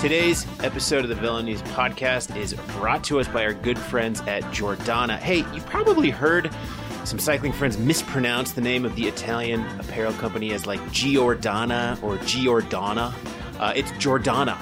Today's episode of the Velo News podcast is brought to us by our good friends at Giordana. Hey, you probably heard some cycling friends mispronounce the name of the Italian apparel company as like Giordana or Giordana. Uh, it's Giordana.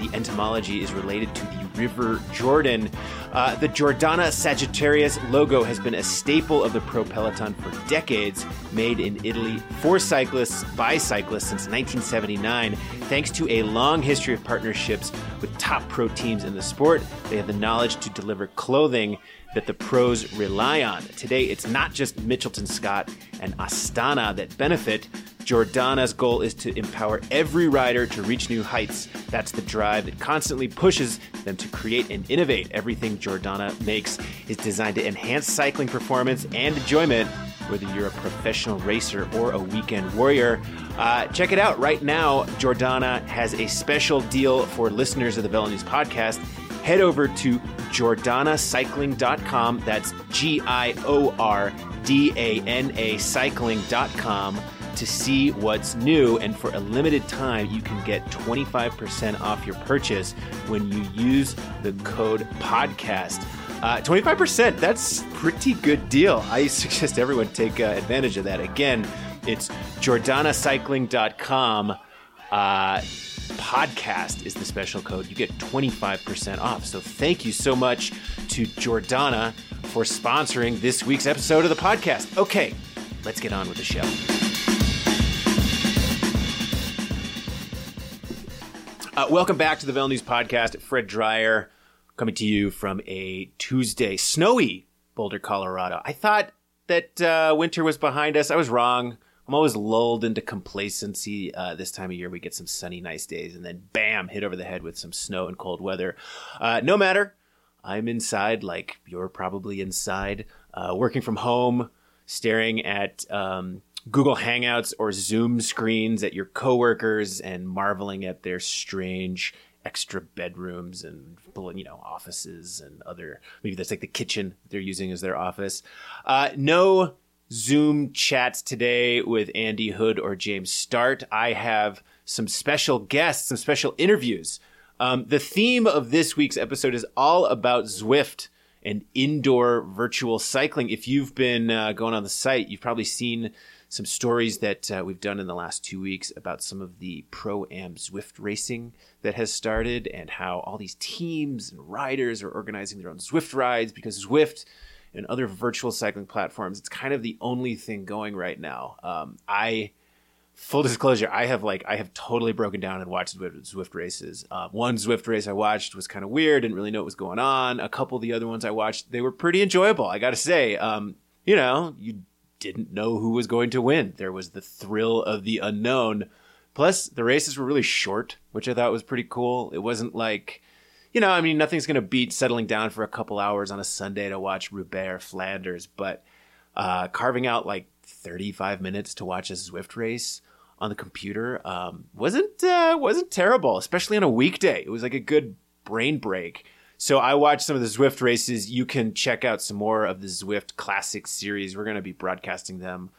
The etymology is related to the River Jordan. Uh, the Giordana Sagittarius logo has been a staple of the Pro Peloton for decades, made in Italy for cyclists by cyclists since 1979. Thanks to a long history of partnerships with top pro teams in the sport, they have the knowledge to deliver clothing that the pros rely on. Today, it's not just Mitchelton Scott and Astana that benefit. Giordana's goal is to empower every rider to reach new heights. That's the drive that constantly pushes them to create and innovate. Everything Giordana makes is designed to enhance cycling performance and enjoyment, whether you're a professional racer or a weekend warrior. Uh, check it out right now. Giordana has a special deal for listeners of the Velo News podcast. Head over to giordanacycling.com. That's G I O R D A N A cycling.com to see what's new. And for a limited time, you can get 25% off your purchase when you use the code podcast. Uh, 25%, that's pretty good deal. I suggest everyone take uh, advantage of that. Again, it's giordanacycling.com. Uh, podcast is the special code. You get 25% off. So thank you so much to Giordana for sponsoring this week's episode of the podcast. Okay, let's get on with the show. Uh, welcome back to the Velo News Podcast. Fred Dreier coming to you from a Tuesday, snowy Boulder, Colorado. I thought that uh, winter was behind us. I was wrong. I'm always lulled into complacency. Uh, this time of year, we get some sunny, nice days, and then bam, hit over the head with some snow and cold weather. Uh, no matter, I'm inside, like you're probably inside, uh, working from home, staring at um, Google Hangouts or Zoom screens at your coworkers and marveling at their strange extra bedrooms and you know offices and other maybe that's like the kitchen they're using as their office. Uh, no Zoom chats today with Andy Hood or James Startt. I have some special guests, some special interviews. Um, the theme of this week's episode is all about Zwift and indoor virtual cycling. If you've been uh, going on the site, you've probably seen some stories that uh, we've done in the last two weeks about some of the pro am Zwift racing that has started and how all these teams and riders are organizing their own Zwift rides because Zwift and other virtual cycling platforms, it's kind of the only thing going right now. Um, I full disclosure, I have like I have totally broken down and watched Zwift, races. Uh, one Zwift race I watched was kind of weird, didn't really know what was going on. A couple of the other ones I watched, they were pretty enjoyable. I got to say, um, you know, you didn't know who was going to win. There was the thrill of the unknown. Plus, the races were really short, which I thought was pretty cool. It wasn't like, you know, I mean, nothing's going to beat settling down for a couple hours on a Sunday to watch Roubaix or Flanders, but uh, carving out like 35 minutes to watch a Zwift race on the computer um, wasn't uh, wasn't terrible, especially on a weekday. It was like a good brain break. So I watched some of the Zwift races. You can check out some more of the Zwift Classic series. We're going to be broadcasting them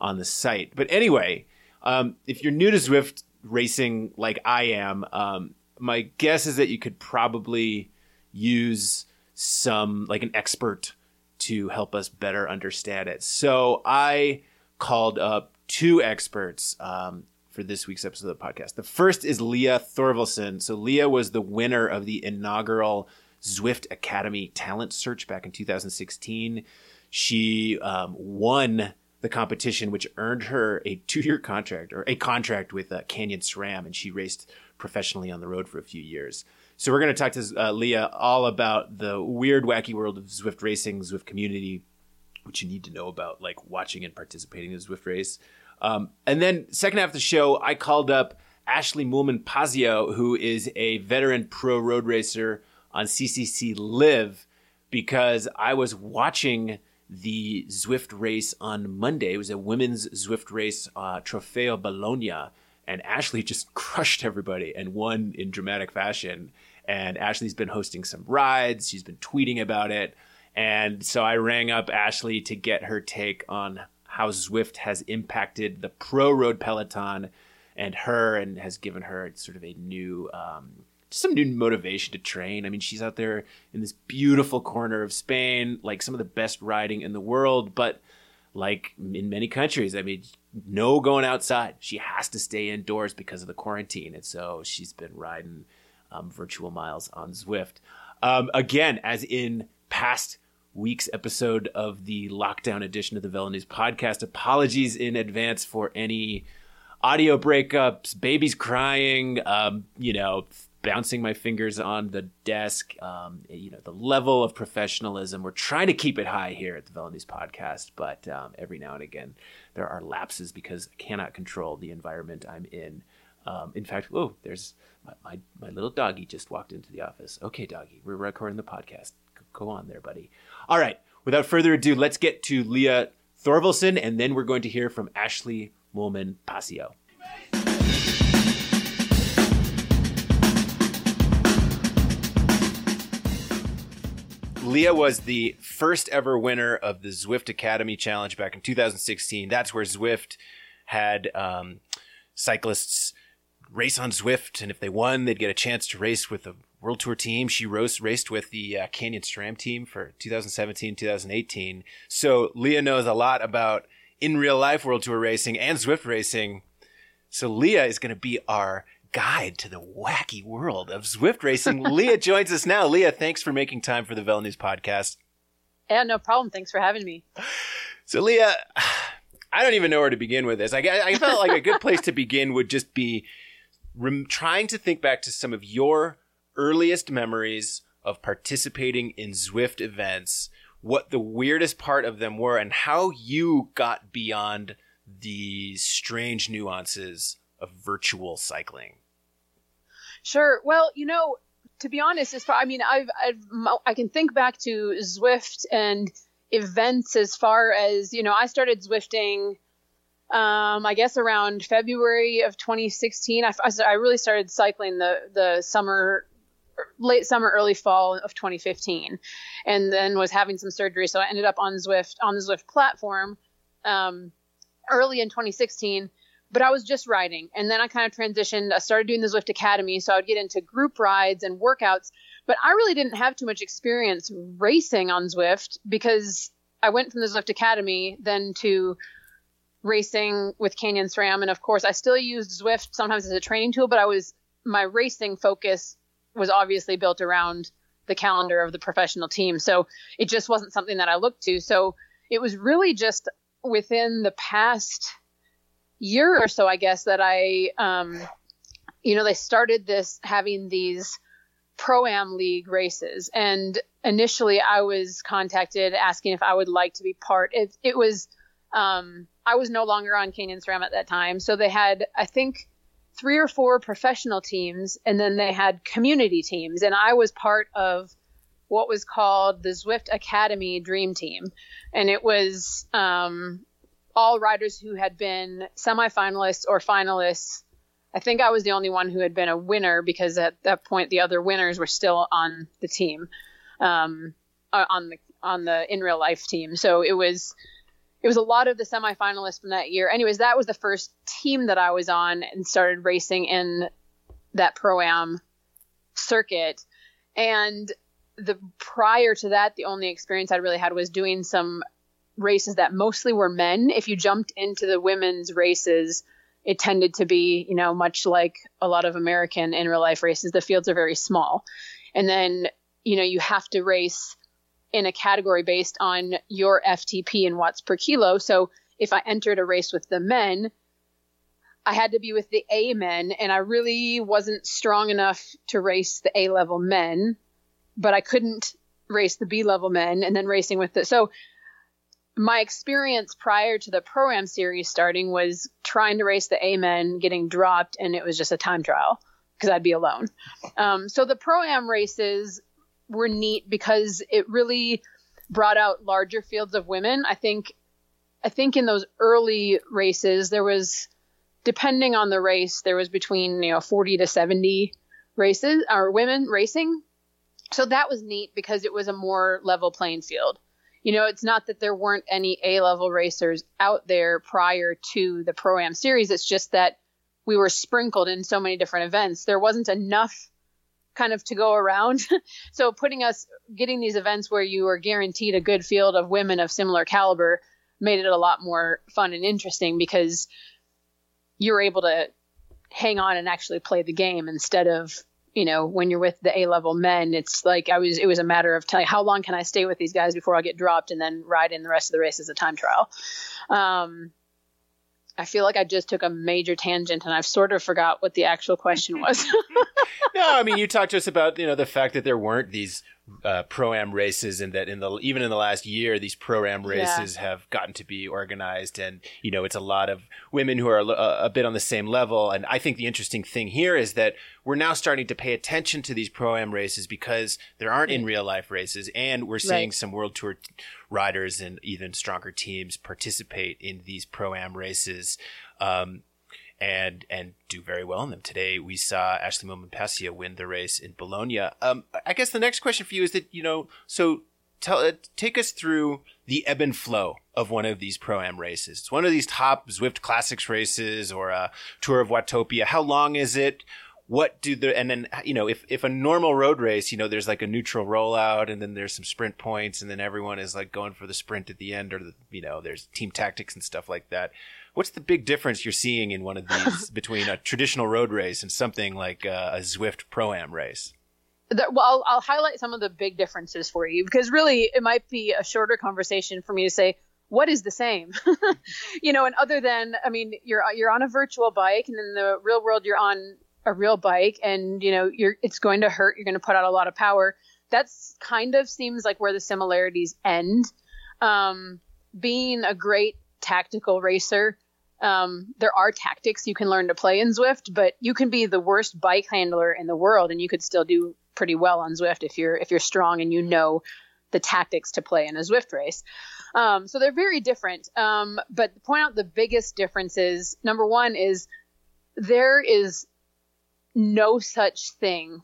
on the site. But anyway, um, if you're new to Zwift racing like I am, um, my guess is that you could probably use some like an expert to help us better understand it. So I called up two experts um, for this week's episode of the podcast. The first is Leah Thorvilson. So Leah was the winner of the inaugural Zwift Academy talent search back in 2016. She um, won the competition, which earned her a two-year contract or a contract with uh, Canyon SRAM, and she raced professionally on the road for a few years. So we're going to talk to uh, Leah all about the weird, wacky world of Zwift racing, Zwift community, which you need to know about, like watching and participating in the Zwift race. Um, and then second half of the show, I called up Ashleigh Moolman Pasio, who is a veteran pro road racer on CCC Liv because I was watching the Zwift race on Monday. It was a women's Zwift race, uh, Trofeo Bologna, and Ashleigh just crushed everybody and won in dramatic fashion. And Ashleigh's been hosting some rides. She's been tweeting about it. And so I rang up Ashleigh to get her take on how Zwift has impacted the pro road peloton and her and has given her sort of a new um, some new motivation to train. I mean, she's out there in this beautiful corner of Spain, like some of the best riding in the world, but like in many countries, I mean, no going outside. She has to stay indoors because of the quarantine. And so she's been riding um, virtual miles on Zwift. Um, again, as in past week's episode of the lockdown edition of the Velo News podcast, apologies in advance for any audio breakups, babies crying, um, you know, bouncing my fingers on the desk. Um, you know, the level of professionalism. We're trying to keep it high here at the News podcast, but um, every now and again there are lapses because I cannot control the environment I'm in. Um, in fact, oh, there's my, my, my, little doggy just walked into the office. Okay, doggy, we're recording the podcast. Go on there, buddy. All right, without further ado, let's get to Leah Thorvilson, and then we're going to hear from Ashleigh Moolman Pasio. Leah was the first ever winner of the Zwift Academy Challenge back in 2016. That's where Zwift had um, cyclists race on Zwift, and if they won, they'd get a chance to race with a World Tour team. She rose, raced with the uh, Canyon SRAM team for 2017, 2018. So Leah knows a lot about in real life World Tour racing and Zwift racing. So Leah is going to be our guide to the wacky world of Zwift racing. Leah joins us now. Leah, thanks for making time for the Velo News podcast. Yeah, no problem. Thanks for having me. So, Leah, I don't even know where to begin with this. I, I felt like a good place to begin would just be rem- trying to think back to some of your earliest memories of participating in Zwift events, what the weirdest part of them were, and how you got beyond the strange nuances of virtual cycling. Sure. Well, you know, to be honest, as far I mean, I've, I've I can think back to Zwift and events as far as you know. I started Zwifting, um, I guess around February of 2016. I, I really started cycling the the summer late summer, early fall of 2015, and then was having some surgery. So I ended up on Zwift on the Zwift platform um, early in 2016 but I was just riding. And then I kind of transitioned. I started doing the Zwift Academy. So I would get into group rides and workouts. But I really didn't have too much experience racing on Zwift because I went from the Zwift Academy then to racing with Canyon SRAM. And of course, I still used Zwift sometimes as a training tool, but I was, my racing focus was obviously built around the calendar of the professional team. So it just wasn't something that I looked to. So it was really just within the past year or so, I guess, that I, um, you know, they started this having these pro am league races. And initially, I was contacted asking if I would like to be part. It, it was, um, I was no longer on Canyon SRAM at that time. So they had, I think, three or four professional teams, and then they had community teams. And I was part of what was called the Zwift Academy Dream Team. And it was, um, all riders who had been semifinalists or finalists. I think I was the only one who had been a winner because at that point the other winners were still on the team, um, uh, on the on the in real life team. So it was it was a lot of the semifinalists from that year. Anyways, that was the first team that I was on and started racing in that pro am circuit. And the prior to that, the only experience I really had was doing some races that mostly were men. If you jumped into the women's races, it tended to be, you know, much like a lot of American in real life races, the fields are very small. And then, you know, you have to race in a category based on your FTP and watts per kilo. So if I entered a race with the men, I had to be with the A men, and I really wasn't strong enough to race the A level men, but I couldn't race the B level men and then racing with the. So my experience prior to the pro am series starting was trying to race the Amen, getting dropped, and it was just a time trial because I'd be alone. Um, so the pro am races were neat because it really brought out larger fields of women. I think, I think in those early races there was, depending on the race, there was between you know 40 to 70 races or women racing. So that was neat because it was a more level playing field you know, it's not that there weren't any A level racers out there prior to the Pro Am series. It's just that we were sprinkled in so many different events. There wasn't enough kind of to go around. so putting us getting these events where you are guaranteed a good field of women of similar caliber made it a lot more fun and interesting because you're able to hang on and actually play the game instead of you know when you're with the A level men it's like I was it was a matter of telling how long can I stay with these guys before I get dropped and then ride in the rest of the race as a time trial. Um, I feel like I just took a major tangent and I've sort of forgot what the actual question was. no, I mean you talked to us about you know the fact that there weren't these uh, pro am races, and that in the even in the last year, these pro am races yeah. have gotten to be organized, and you know it's a lot of women who are a, a, bit on the same level. And I think the interesting thing here is that we're now starting to pay attention to these pro am races because there aren't in real life races, and we're seeing right. some world tour riders and even stronger teams participate in these pro am races. Um, and and do very well in them. Today we saw Ashleigh Moolman win the race in Bologna. Um, I guess the next question for you is that you know so tell uh, take us through the ebb and flow of one of these pro am races. It's one of these top Zwift Classics races or a Tour of Watopia. How long is it? What do the and then you know if if a normal road race you know there's like a neutral rollout and then there's some sprint points and then everyone is like going for the sprint at the end or the you know there's team tactics and stuff like that What's the big difference you're seeing in one of these between a traditional road race and something like uh, a Zwift Pro Am race? well, I'll, I'll, highlight some of the big differences for you because really it might be a shorter conversation for me to say what is the same, you know. And other than, I mean, you're you're on a virtual bike, and in the real world you're on a real bike, and you know you're it's going to hurt. You're going to put out a lot of power. That's kind of seems like where the similarities end. Um, being a great tactical racer um, there are tactics you can learn to play in Zwift, but you can be the worst bike handler in the world and you could still do pretty well on Zwift if you're if you're strong and you know the tactics to play in a Zwift race. Um, so they're very different. Um, but point out the biggest differences. Number one is there is no such thing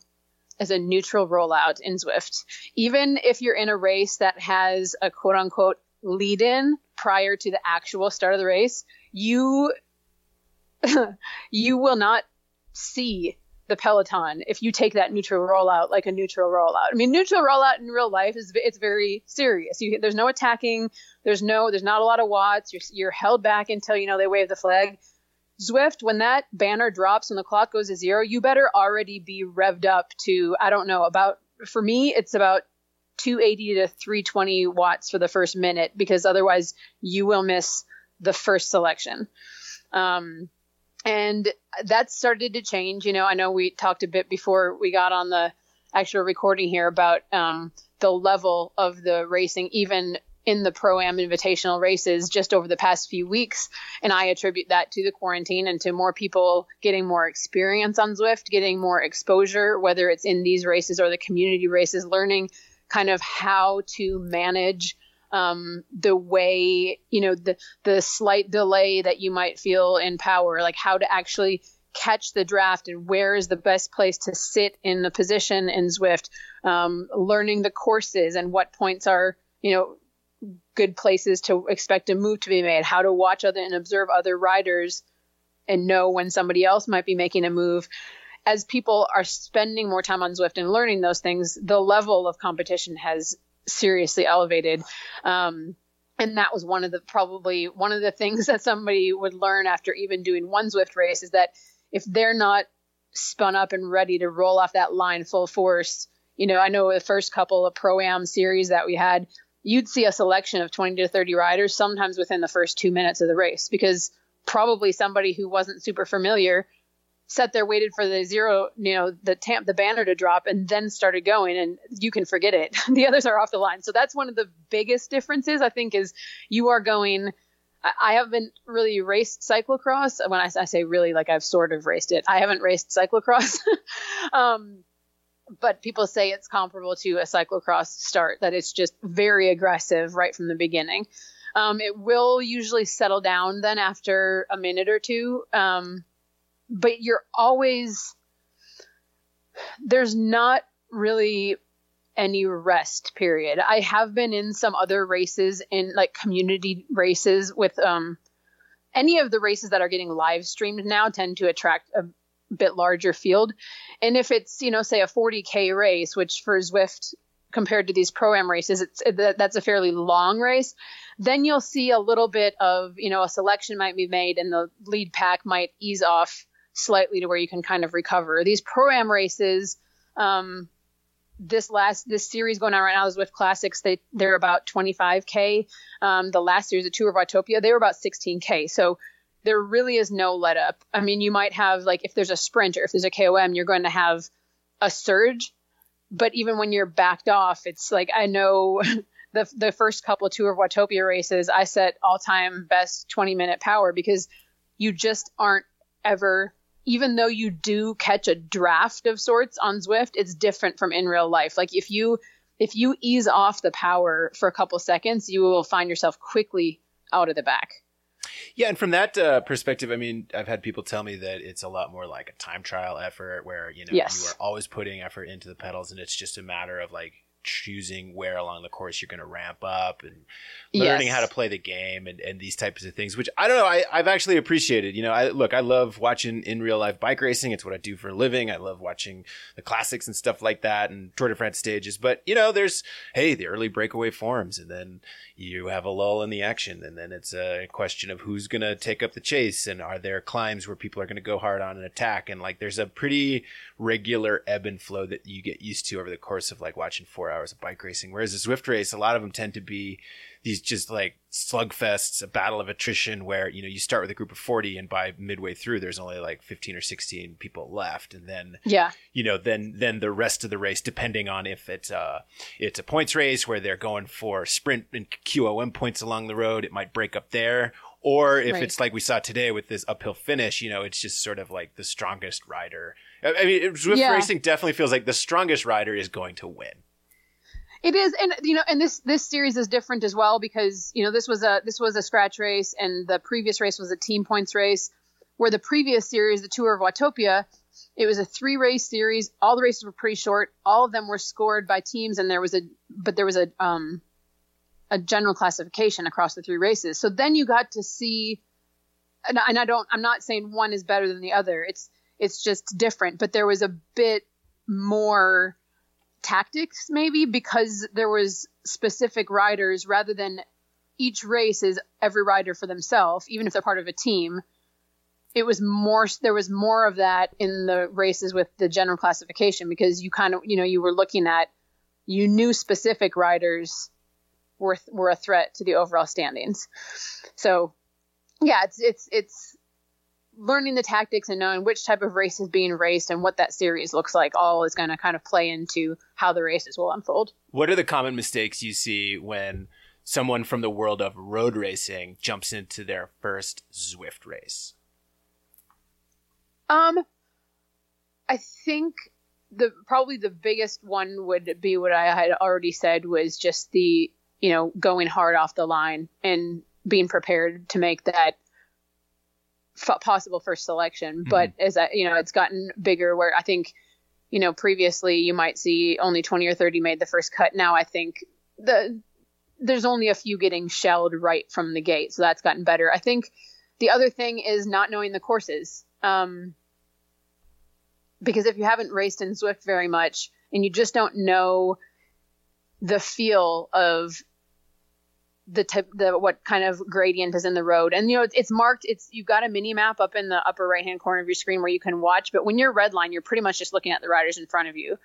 as a neutral rollout in Zwift. Even if you're in a race that has a quote unquote lead in prior to the actual start of the race, you you will not see the peloton if you take that neutral rollout like a neutral rollout. I mean, neutral rollout in real life is it's very serious. You, there's no attacking. There's no there's not a lot of watts. You're you're held back until you know they wave the flag. Zwift, when that banner drops and the clock goes to zero, you better already be revved up to I don't know about for me it's about 280 to 320 watts for the first minute because otherwise you will miss the first selection. Um, and that started to change. You know, I know we talked a bit before we got on the actual recording here about um, the level of the racing, even in the pro am invitational races just over the past few weeks. And I attribute that to the quarantine and to more people getting more experience on Zwift, getting more exposure, whether it's in these races or the community races, learning kind of how to manage um, the way you know the the slight delay that you might feel in power, like how to actually catch the draft and where is the best place to sit in the position in Zwift, um, learning the courses and what points are you know good places to expect a move to be made, how to watch other and observe other riders and know when somebody else might be making a move. As people are spending more time on Zwift and learning those things, the level of competition has seriously elevated. Um, and that was one of the probably one of the things that somebody would learn after even doing one Zwift race is that if they're not spun up and ready to roll off that line full force, you know, I know the first couple of pro am series that we had, you'd see a selection of 20 to 30 riders sometimes within the first two minutes of the race because probably somebody who wasn't super familiar sat there, waited for the zero, you know, the tamp, the banner to drop, and then started going, and you can forget it. the others are off the line. So that's one of the biggest differences, I think, is you are going. I haven't really raced cyclocross. When I, I, say really, like I've sort of raced it. I haven't raced cyclocross. um, but people say it's comparable to a cyclocross start, that it's just very aggressive right from the beginning. Um, it will usually settle down then after a minute or two. Um, but you're always there's not really any rest period. I have been in some other races in like community races with um any of the races that are getting live streamed now tend to attract a bit larger field. And if it's, you know, say a 40K race, which for Zwift compared to these pro am races, it's it, that's a fairly long race. Then you'll see a little bit of, you know, a selection might be made and the lead pack might ease off slightly to where you can kind of recover. These pro am races, um, this last this series going on right now is with Classics. They they're about 25k. Um, the last series, the Tour of Watopia, they were about 16k. So there really is no let up. I mean, you might have like if there's a sprint or if there's a KOM, you're going to have a surge. But even when you're backed off, it's like I know the the first couple Tour of Watopia races, I set all time best 20 minute power because you just aren't ever even though you do catch a draft of sorts on Zwift, it's different from in real life. Like if you if you ease off the power for a couple seconds, you will find yourself quickly out of the back. Yeah, and from that uh, perspective, I mean, I've had people tell me that it's a lot more like a time trial effort where you know yes. you are always putting effort into the pedals, and it's just a matter of like choosing where along the course you're going to ramp up and learning yes. how to play the game and, and these types of things, which I don't know. I, I've actually appreciated, you know, I look, I love watching in real life bike racing. It's what I do for a living. I love watching the classics and stuff like that and Tour de France stages. But, you know, there's, hey, the early breakaway forms and then you have a lull in the action. And then it's a question of who's going to take up the chase and are there climbs where people are going to go hard on an attack. And like, there's a pretty regular ebb and flow that you get used to over the course of like watching four hours of bike racing. Whereas a Zwift race, a lot of them tend to be these just like slugfests, a battle of attrition where, you know, you start with a group of 40 and by midway through there's only like 15 or 16 people left. And then, yeah, you know, then, then the rest of the race, depending on if it's uh it's a points race where they're going for sprint and QOM points along the road, it might break up there. Or if right. it's like we saw today with this uphill finish, you know, it's just sort of like the strongest rider. I mean, Zwift yeah. racing definitely feels like the strongest rider is going to win. It is, and you know, and this this series is different as well because you know this was a this was a scratch race, and the previous race was a team points race. Where the previous series, the Tour of Watopia, it was a three race series. All the races were pretty short. All of them were scored by teams, and there was a but there was a um a general classification across the three races. So then you got to see, and, and I don't, I'm not saying one is better than the other. It's it's just different, but there was a bit more tactics maybe because there was specific riders rather than each race is every rider for themselves even if they're part of a team. It was more there was more of that in the races with the general classification because you kind of you know you were looking at you knew specific riders were were a threat to the overall standings. So yeah it's it's it's learning the tactics and knowing which type of race is being raced and what that series looks like all is going to kind of play into how the races will unfold. What are the common mistakes you see when someone from the world of road racing jumps into their first Zwift race? Um I think the probably the biggest one would be what I had already said was just the, you know, going hard off the line and being prepared to make that f- possible first selection. Mm-hmm. But as I, you know, it's gotten bigger where I think, you know, previously you might see only 20 or 30 made the first cut. Now I think the there's only a few getting shelled right from the gate. So that's gotten better. I think the other thing is not knowing the courses. Um, because if you haven't raced in Zwift very much and you just don't know the feel of the type the what kind of gradient is in the road. And you know it's, it's marked it's you've got a mini map up in the upper right hand corner of your screen where you can watch but when you're red line you're pretty much just looking at the riders in front of you.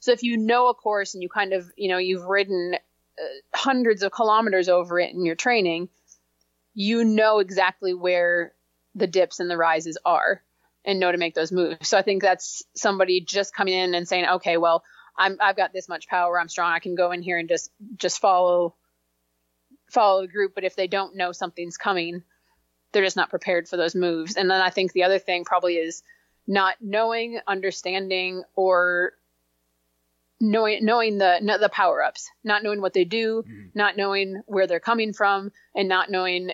So if you know a course and you kind of you know you've ridden uh, hundreds of kilometers over it in your training you know exactly where the dips and the rises are and know to make those moves. So i think that's somebody just coming in and saying okay well i'm i've got this much power i'm strong i can go in here and just just follow follow the group, but if they don't know something's coming, they're just not prepared for those moves. And then I think the other thing probably is not knowing, understanding, or knowing knowing the the power ups, not knowing what they do, mm-hmm. not knowing where they're coming from, and not knowing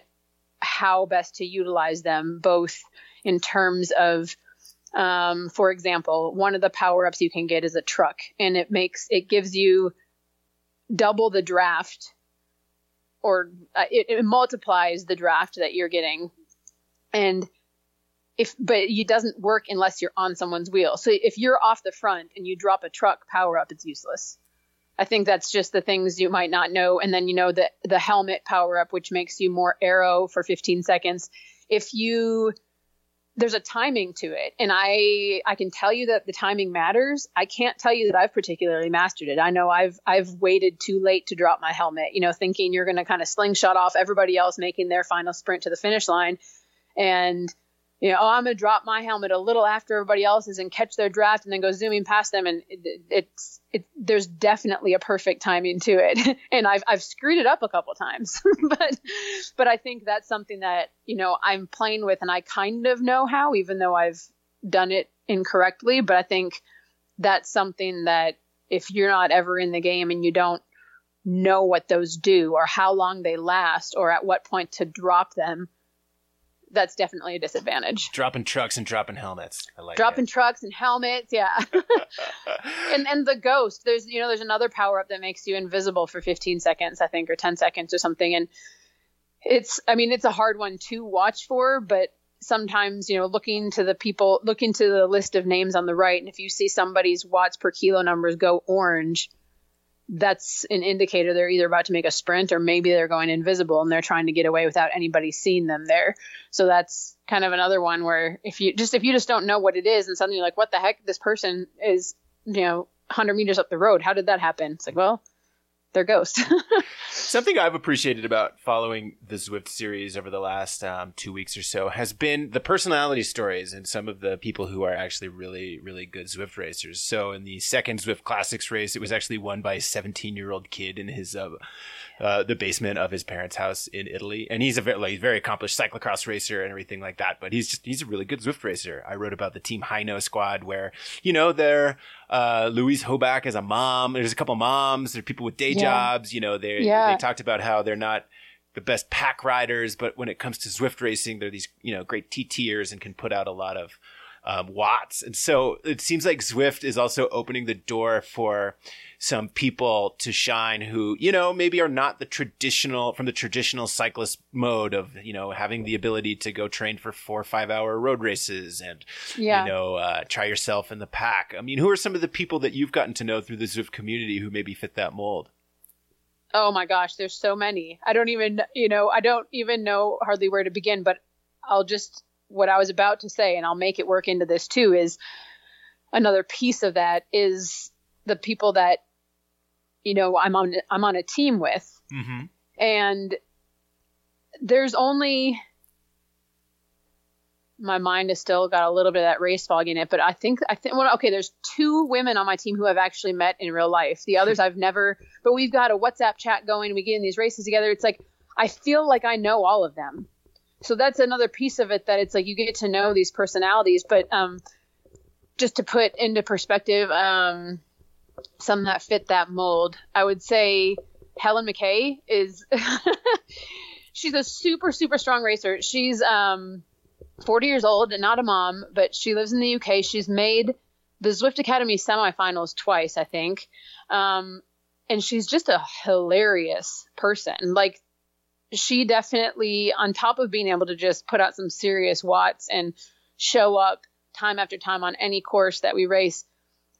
how best to utilize them, both in terms of um, for example, one of the power ups you can get is a truck, and it makes it gives you double the draft or uh, it, it multiplies the draft that you're getting. And if but it doesn't work unless you're on someone's wheel. So if you're off the front and you drop a truck power up, it's useless. I think that's just the things you might not know. And then you know the the helmet power up, which makes you more aero for 15 seconds. If you there's a timing to it. And i i can tell you that the timing matters. I can't tell you that i've particularly mastered it. I know i've i've waited too late to drop my helmet you know thinking you're going to kind of slingshot off everybody else making their final sprint to the finish line. And you know, oh, I'm going to drop my helmet a little after everybody else's and catch their draft and then go zooming past them. And it, it's, it, there's definitely a perfect timing to it. and I've, I've screwed it up a couple times, but, but I think that's something that, you know, I'm playing with and I kind of know how, even though I've done it incorrectly. But I think that's something that if you're not ever in the game and you don't know what those do or how long they last or at what point to drop them, that's definitely a disadvantage. Dropping trucks and dropping helmets. I like dropping it. trucks and helmets, yeah. and and the ghost, there's you know there's another power up that makes you invisible for 15 seconds, I think, or 10 seconds or something. And it's I mean it's a hard one to watch for, but sometimes you know looking to the people, looking to the list of names on the right, and if you see somebody's watts per kilo numbers go orange that's an indicator they're either about to make a sprint or maybe they're going invisible and they're trying to get away without anybody seeing them there. So that's kind of another one where if you just if you just don't know what it is and suddenly you're like, what the heck, this person is you know 100 meters up the road. How did that happen? It's like, well, their ghost. Something I've appreciated about following the Zwift series over the last um, two weeks or so has been the personality stories and some of the people who are actually really, really good Zwift racers. So in the second Zwift Classics race, it was actually won by a 17 year old kid in his uh, uh, the basement of his parents' house in Italy, and he's a very, like, very accomplished cyclocross racer and everything like that. But he's just he's a really good Zwift racer. I wrote about the Team Hino squad where you know they're uh, Louise Hoback as a mom. There's a couple moms. There's people with day yeah. jobs. You know, they yeah. they talked about how they're not the best pack riders, but when it comes to Zwift racing, they're these you know great TTers and can put out a lot of um, watts. And so it seems like Zwift is also opening the door for some people to shine who, you know, maybe are not the traditional, from the traditional cyclist mode of, you know, having the ability to go train for four or five hour road races and, yeah. you know, uh, try yourself in the pack. I mean, who are some of the people that you've gotten to know through the Zwift community who maybe fit that mold? Oh my gosh, there's so many. I don't even, you know, I don't even know hardly where to begin, but I'll just what I was about to say, and I'll make it work into this too, is another piece of that is the people that you know I'm on I'm on a team with, mm-hmm. and there's only my mind has still got a little bit of that race fog in it, but I think I think well, okay, there's two women on my team who I've actually met in real life. The others I've never, but we've got a WhatsApp chat going. We get in these races together. It's like I feel like I know all of them so that's another piece of it that it's like you get to know these personalities but um, just to put into perspective um, some that fit that mold i would say helen mckay is she's a super super strong racer. She's um, 40 years old and not a mom but she lives in the uk she's made the zwift academy semifinals twice i think. Um, and she's just a hilarious person. Like she definitely, on top of being able to just put out some serious watts and show up time after time on any course that we race,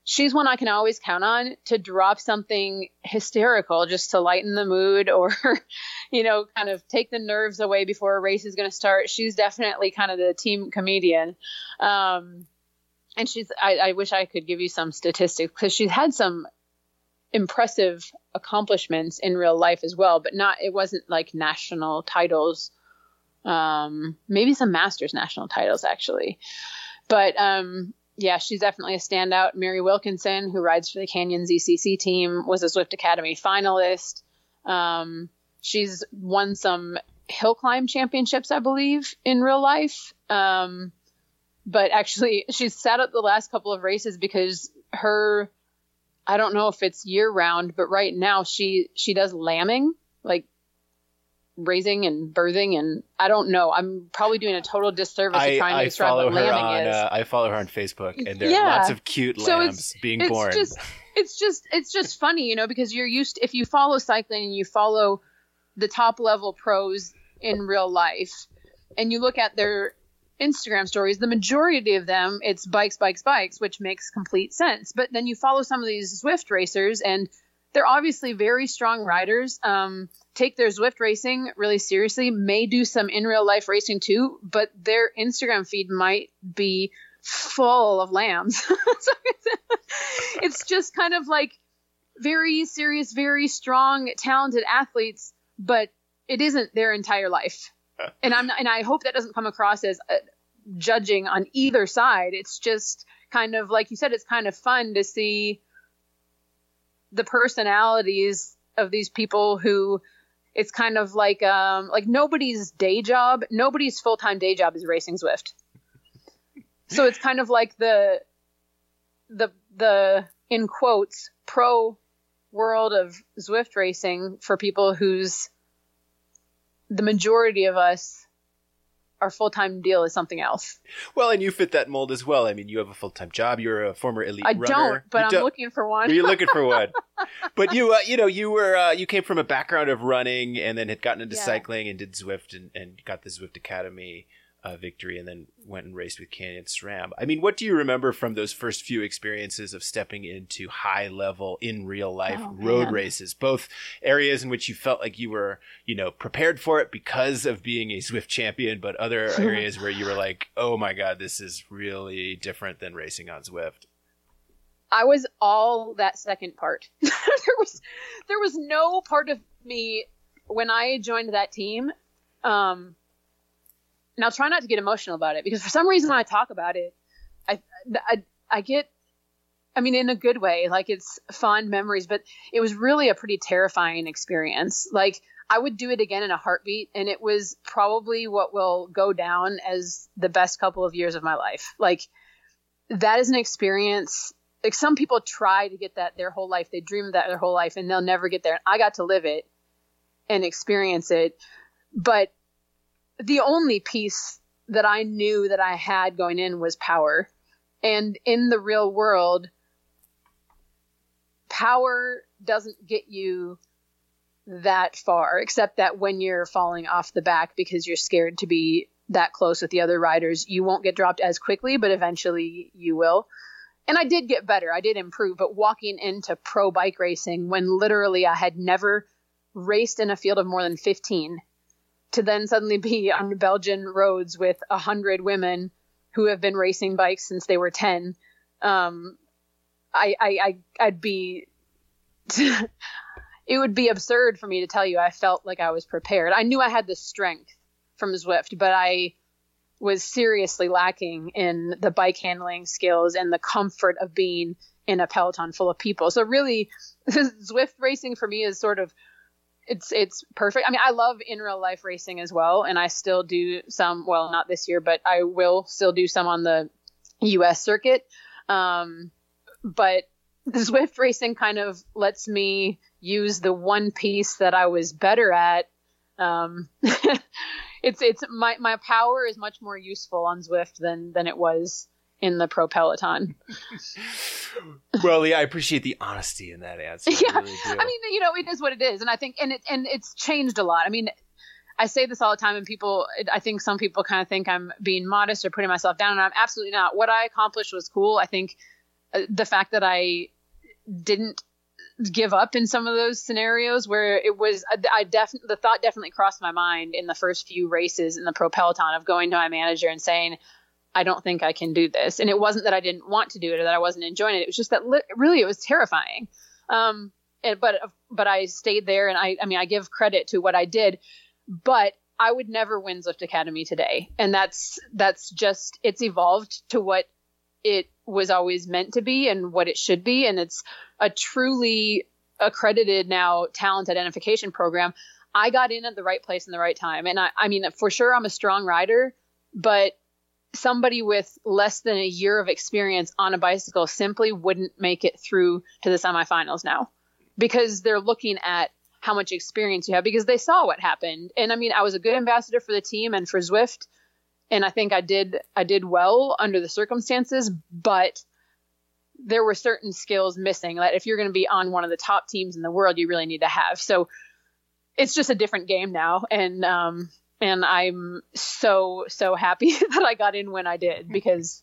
she's one I can always count on to drop something hysterical just to lighten the mood or, you know, kind of take the nerves away before a race is going to start. She's definitely kind of the team comedian. Um, and she's, I, I wish I could give you some statistics because she's had some impressive accomplishments in real life as well, but not it wasn't like national titles. Um, maybe some masters national titles actually. But um, yeah, she's definitely a standout. Mary Wilkinson, who rides for the Canyon ZCC team, was a Zwift Academy finalist. Um, she's won some hill climb championships, I believe, in real life. Um, but actually, she's sat out the last couple of races because her I don't know if it's year round, but right now she she does lambing, like raising and birthing, and I don't know. I'm probably doing a total disservice I, trying to describe what lambing on, is. Uh, I follow her on Facebook, and there yeah. are lots of cute so lambs it's, being it's born. Just, it's just it's just funny, you know, because you're used to, if you follow cycling and you follow the top level pros in real life, and you look at their Instagram stories, the majority of them, it's bikes, bikes, bikes, which makes complete sense. But then you follow some of these Zwift racers, and they're obviously very strong riders. Um, take their Zwift racing really seriously, may do some in real life racing too, but their Instagram feed might be full of lambs. so it's just kind of like very serious, very strong, talented athletes, but it isn't their entire life. And I'm not, and I hope that doesn't come across as uh, judging on either side. It's just kind of like you said, it's kind of fun to see the personalities of these people who it's kind of like um like nobody's day job, nobody's full time day job is racing Zwift. so it's kind of like the the the in quotes pro world of Zwift racing for people whose the majority of us our full time deal is something else. Well, and you fit that mold as well. I mean, you have a full time job. You're a former elite. I runner. don't, but You I'm don't- looking for one. Are You're looking for one, but you, uh, you know, you were, uh, you came from a background of running, and then had gotten into Yeah. cycling and did Zwift, and, and got the Zwift Academy uh, victory, and then went and raced with Canyon SRAM. I mean, what do you remember from those first few experiences of stepping into high level in real life Oh, road man. races? Both areas in which you felt like you were, you know, prepared for it because of being a Zwift champion, but other areas where you were like, oh my god, this is really different than racing on Zwift? I was all that second part. there was there was no part of me when I joined that team. Um, now try not to get emotional about it because for some reason when I talk about it, I I, I get. I mean, in a good way, like it's fond memories, but it was really a pretty terrifying experience. Like I would do it again in a heartbeat, and it was probably what will go down as the best couple of years of my life. Like that is an experience like some people try to get that their whole life they dream of that their whole life and they'll never get there i got to live it and experience it but the only piece that i knew that i had going in was power and in the real world power doesn't get you that far except that when you're falling off the back because you're scared to be that close with the other riders you won't get dropped as quickly but eventually you will and I did get better. I did improve, but walking into pro bike racing when literally I had never raced in a field of more than 15 to then suddenly be on Belgian roads with a hundred women who have been racing bikes since they were 10. Um, I, I, I, I'd be, it would be absurd for me to tell you I felt like I was prepared. I knew I had the strength from Zwift, but I, was seriously lacking in the bike handling skills and the comfort of being in a peloton full of people. So really, Zwift racing for me is sort of it's it's perfect. I mean, I love in real life racing as well, and I still do some. Well, not this year, but I will still do some on the U.S. circuit. Um, but Zwift racing kind of lets me use the one piece that I was better at. Um, it's it's my my power is much more useful on Zwift than than it was in the pro peloton. well, yeah, I appreciate the honesty in that answer. Yeah, I, really. I mean, you know, it is what it is, and I think and it and it's changed a lot. I mean, I say this all the time, and people, I think some people kind of think I'm being modest or putting myself down, and I'm absolutely not. What I accomplished was cool. I think uh, the fact that I didn't give up in some of those scenarios where it was I definitely the thought definitely crossed my mind in the first few races in the pro peloton of going to my manager and saying I don't think I can do this. And it wasn't that I didn't want to do it or that I wasn't enjoying it. It was just that li- really it was terrifying. Um and but but I stayed there and I I mean I give credit to what I did but I would never win Zwift Academy today. And that's that's just it's evolved to what it was always meant to be and what it should be. And it's a truly accredited now talent identification program. I got in at the right place in the right time. And i, I mean for sure i'm a strong rider but somebody with less than a year of experience on a bicycle simply wouldn't make it through to the semifinals now because they're looking at how much experience you have because they saw what happened and i mean i was a good ambassador for the team and for zwift and I think I did I did well under the circumstances, but there were certain skills missing that if you're going to be on one of the top teams in the world, you really need to have. So it's just a different game now, and um, and I'm so so happy that I got in when I did hmm. because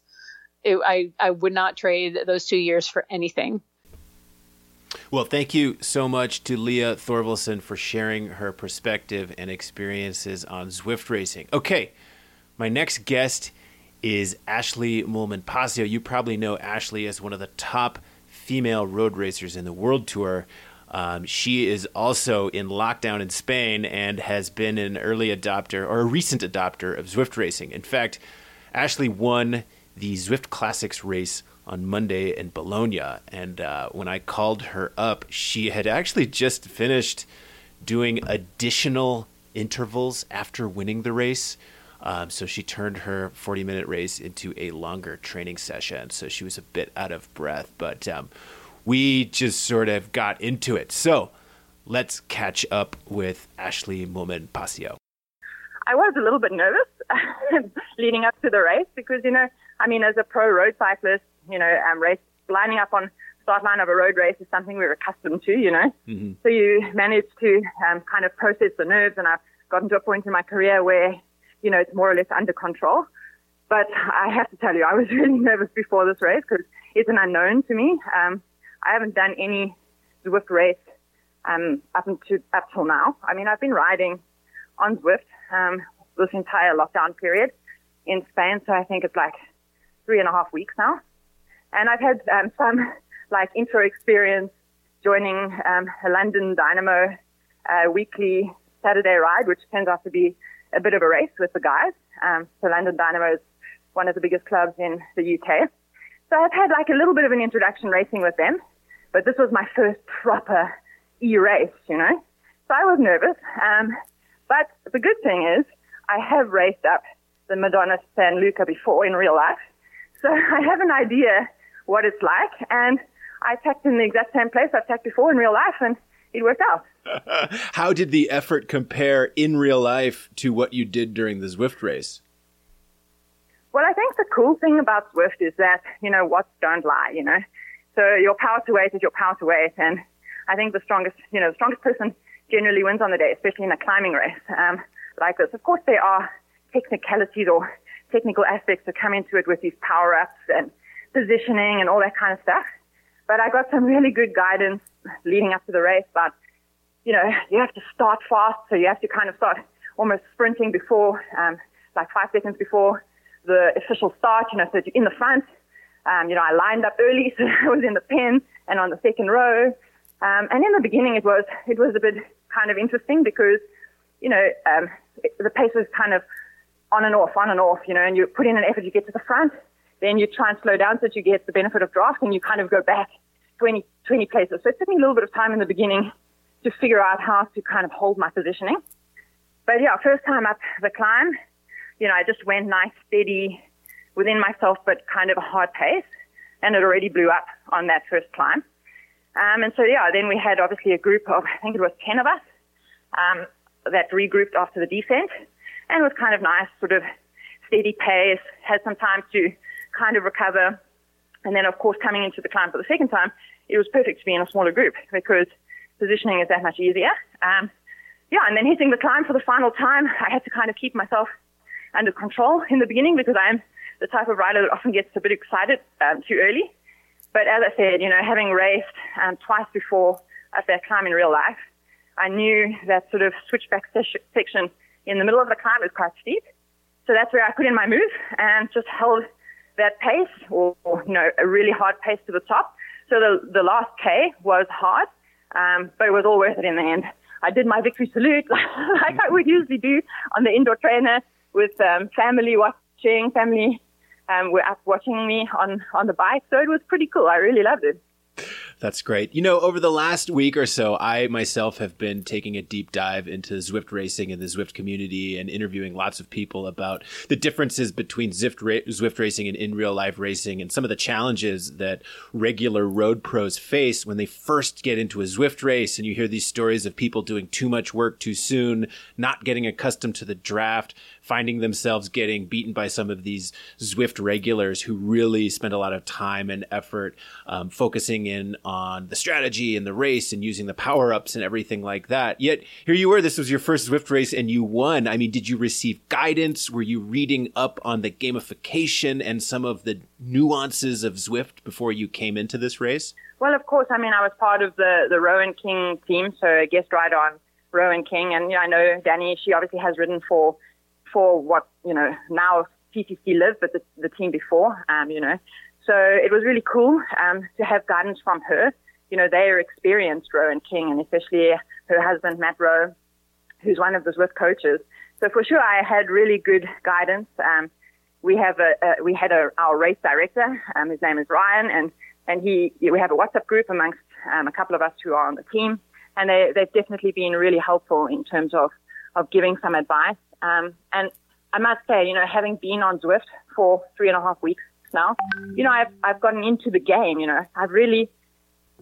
it, I I would not trade those two years for anything. Well, thank you so much to Leah Thorvilson for sharing her perspective and experiences on Zwift racing. Okay, my next guest is Ashleigh Moolman Pasio. You probably know Ashleigh as one of the top female road racers in the World Tour. Um, she is also in lockdown in Spain and has been an early adopter or a recent adopter of Zwift racing. In fact, Ashleigh won the Zwift Classics race on Monday in Bologna. And uh, when I called her up, she had actually just finished doing additional intervals after winning the race. Um, so she turned her 40 minute race into a longer training session. So she was a bit out of breath, but um, we just sort of got into it. So let's catch up with Ashleigh Moolman Pasio. I was a little bit nervous leading up to the race because, you know, I mean, as a pro road cyclist, you know, um, race lining up on start line of a road race is something we're accustomed to, you know. Mm-hmm. So you manage to um, kind of process the nerves, and I've gotten to a point in my career where, you know, it's more or less under control. But I have to tell you, I was really nervous before this race because it's an unknown to me. Um, I haven't done any Zwift race um, up until up till now. I mean, I've been riding on Zwift um, this entire lockdown period in Spain, so I think it's like three and a half weeks now. And I've had um, some like intro experience joining um, a London Dynamo uh, weekly Saturday ride, which turns out to be a bit of a race with the guys. Um, so London Dynamo is one of the biggest clubs in the UK. So I've had like a little bit of an introduction racing with them, but this was my first proper e-race, you know. So I was nervous. Um, but the good thing is I have raced up the Madonna San Luca before in real life. So I have an idea what it's like. And I attacked in the exact same place I've attacked before in real life, and it worked out. How did the effort compare in real life to what you did during the Zwift race? Well, I think the cool thing about Zwift is that, you know, watts don't lie, you know. So your power to weight is your power to weight. And I think the strongest, you know, the strongest person generally wins on the day, especially in a climbing race um, like this. Of course, there are technicalities or technical aspects that come into it with these power ups and positioning and all that kind of stuff. But I got some really good guidance leading up to the race. But, you know, you have to start fast. So you have to kind of start almost sprinting before, um, like five seconds before the official start, you know, so you're in the front. Um, you know, I lined up early, so I was in the pen and on the second row. Um, and in the beginning, it was, it was a bit kind of interesting because, you know, um, it, the pace was kind of on and off, on and off, you know, and you put in an effort, you get to the front, then you try and slow down so that you get the benefit of draft and you kind of go back 20, 20 places. So it took me a little bit of time in the beginning to figure out how to kind of hold my positioning. But yeah, first time up the climb, you know, I just went nice, steady within myself, but kind of a hard pace. And it already blew up on that first climb. Um, and so yeah, then we had obviously a group of, I think it was 10 of us, um, that regrouped after the descent and was kind of nice, sort of steady pace, had some time to kind of recover. And then, of course, coming into the climb for the second time, it was perfect to be in a smaller group because positioning is that much easier. Um, yeah, and then hitting the climb for the final time, I had to kind of keep myself under control in the beginning because I'm the type of rider that often gets a bit excited um, too early. But as I said, you know, having raced um, twice before at that climb in real life, I knew that sort of switchback section in the middle of the climb was quite steep. So that's where I put in my move and just held that pace or, or, you know, a really hard pace to the top. So the, the last K was hard, um, but it was all worth it in the end. I did my victory salute like I would usually do on the indoor trainer with um, family watching, family um, were up watching me on, on the bike. So it was pretty cool. I really loved it. That's great. You know, over the last week or so, I myself have been taking a deep dive into Zwift racing and the Zwift community and interviewing lots of people about the differences between Zwift, ra- Zwift racing and in real life racing and some of the challenges that regular road pros face when they first get into a Zwift race. And you hear these stories of people doing too much work too soon, not getting accustomed to the draft, finding themselves getting beaten by some of these Zwift regulars who really spend a lot of time and effort um, focusing in on the strategy and the race and using the power ups and everything like that. Yet here you were, this was your first Zwift race and you won. I mean, did you receive guidance? Were you reading up on the gamification and some of the nuances of Zwift before you came into this race? Well, of course. I mean, I was part of the, the Rowe & King team, so a guest rider on Rowe & King. And, you know, I know Dani, she obviously has ridden for, for what, you know, now CCC Liv, but the, the team before, um, you know. So it was really cool um, to have guidance from her. You know, they are experienced, Rowe & King, and especially her husband, Matt Rowe, who's one of the Zwift coaches. So for sure, I had really good guidance. Um, we have a, a we had a, our race director. Um, his name is Ryan, and and he we have a WhatsApp group amongst um, a couple of us who are on the team, and they they've definitely been really helpful in terms of of giving some advice. Um, and I must say, you know, having been on Zwift for three and a half weeks now, you know, I've I've gotten into the game. You know, I've really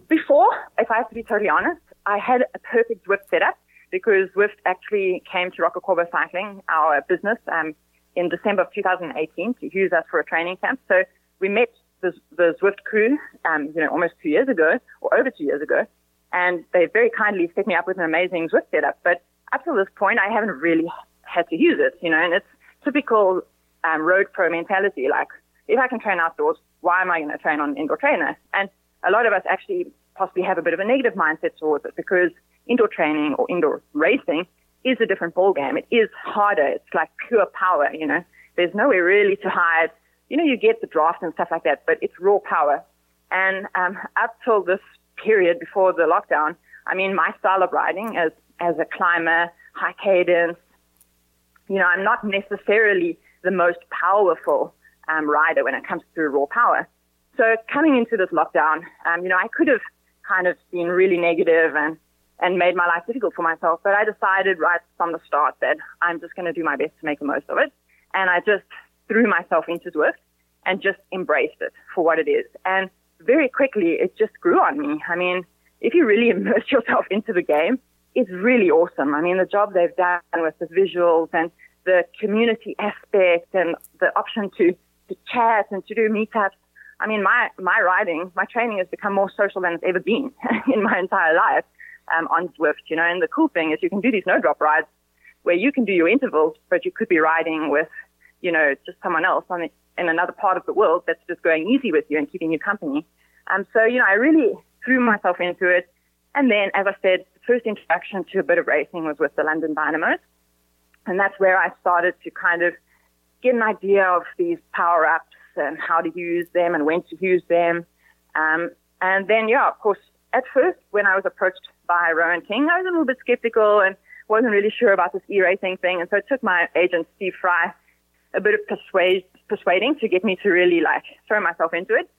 before, if I have to be totally honest, I had a perfect Zwift setup because Zwift actually came to Rocacorba Cycling, our business, um, in December of 2018 to use us for a training camp. So we met the, the Zwift crew, um, you know, almost two years ago or over two years ago. And they very kindly set me up with an amazing Zwift setup. But up to this point, I haven't really had to use it, you know, and it's typical um, road pro mentality. Like, if I can train outdoors, why am I going to train on indoor trainer? And a lot of us actually possibly have a bit of a negative mindset towards it because indoor training or indoor racing is a different ball game. It is harder. It's like pure power, you know. There's nowhere really to hide. You know, you get the draft and stuff like that, but it's raw power. And um, up till this period before the lockdown, I mean, my style of riding as as a climber, high cadence, you know, I'm not necessarily the most powerful um, rider when it comes to raw power. So coming into this lockdown, um, you know, I could have kind of been really negative and and made my life difficult for myself. But I decided right from the start that I'm just going to do my best to make the most of it. And I just threw myself into Zwift and just embraced it for what it is. And very quickly, it just grew on me. I mean, if you really immerse yourself into the game, it's really awesome. I mean, the job they've done with the visuals and the community aspect and the option to, to chat and to do meetups. I mean, my, my riding, my training has become more social than it's ever been in my entire life um, on Zwift, you know. And the cool thing is you can do these no drop rides where you can do your intervals, but you could be riding with, you know, just someone else on the, in another part of the world that's just going easy with you and keeping you company. Um, so, you know, I really threw myself into it. And then, as I said, first introduction to a bit of racing was with the London Dynamos. And that's where I started to kind of get an idea of these power ups and how to use them and when to use them. Um, and then, yeah, of course, at first, when I was approached by Rowe & King, I was a little bit skeptical and wasn't really sure about this e-racing thing. And so it took my agent, Steve Fry, a bit of persuade, persuading to get me to really like throw myself into it.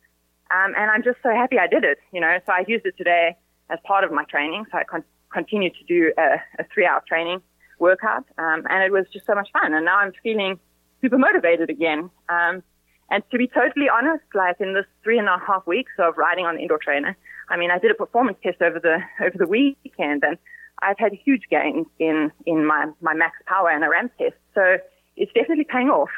Um, and I'm just so happy I did it, you know. So I used it today as part of my training. So I con- continued to do a, a three-hour training workout, um, and it was just so much fun. And now I'm feeling super motivated again. Um, and to be totally honest, like in this three and a half weeks of riding on the indoor trainer, I mean, I did a performance test over the over the weekend, and I've had huge gains in in my my max power and a ramp test. So it's definitely paying off.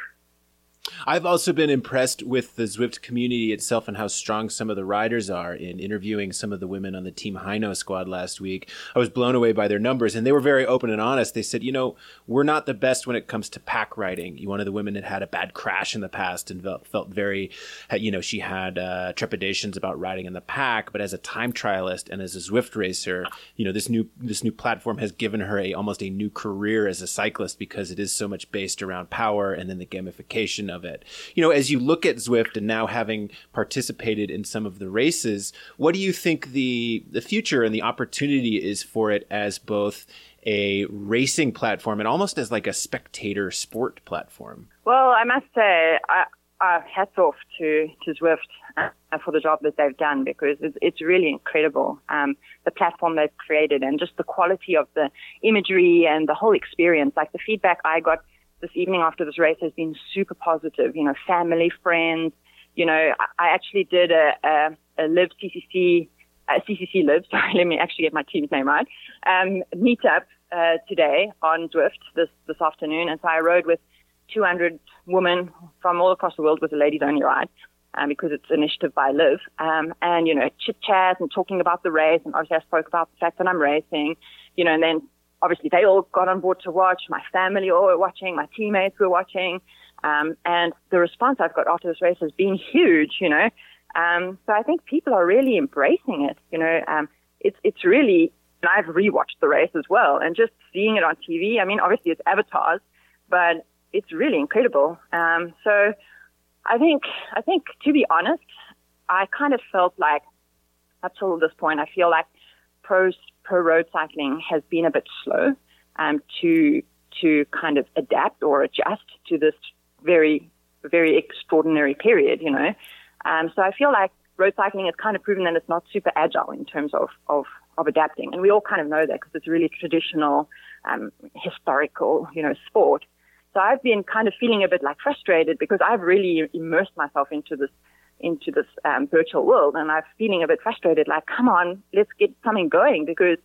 I've also been impressed with the Zwift community itself and how strong some of the riders are. In interviewing some of the women on the Team Hino squad last week, I was blown away by their numbers, and they were very open and honest. They said, "You know, we're not the best when it comes to pack riding." One of the women had had a bad crash in the past and felt very, you know, she had uh, trepidations about riding in the pack. But as a time trialist and as a Zwift racer, you know, this new this new platform has given her a almost a new career as a cyclist because it is so much based around power and then the gamification of it. You know, as you look at Zwift and now having participated in some of the races, what do you think the the future and the opportunity is for it as both a racing platform and almost as like a spectator sport platform? Well, I must say, I, uh, hats off to, to Zwift uh, for the job that they've done because it's, it's really incredible. Um, the platform they've created and just the quality of the imagery and the whole experience. Like the feedback I got this evening after this race has been super positive. You know, family, friends. You know, I, actually did a, a, a Liv CCC, a CCC Liv. Sorry, let me actually get my team's name right. Um, meetup uh, today on Zwift this this afternoon, and so I rode with 200 women from all across the world with a ladies only ride. Um, because it's initiative by Liv, um, and you know, chit chat and talking about the race, and obviously I spoke about the fact that I'm racing, you know, and then obviously they all got on board to watch. My family all were watching. My teammates were watching. Um, and the response I've got after this race has been huge, you know. Um, so I think people are really embracing it. You know, um, it's it's really. And I've rewatched the race as well, and just seeing it on TV. I mean, obviously it's avatars, but it's really incredible. Um, so I think I think to be honest, I kind of felt like up till this point, I feel like pro pro road cycling has been a bit slow um, to to kind of adapt or adjust to this very, very extraordinary period, you know. Um, so I feel like road cycling has kind of proven that it's not super agile in terms of, of, of adapting. And we all kind of know that because it's really traditional, um, historical, you know, sport. So I've been kind of feeling a bit like frustrated because I've really immersed myself into this into this um, virtual world, and I'm feeling a bit frustrated. Like, come on, let's get something going because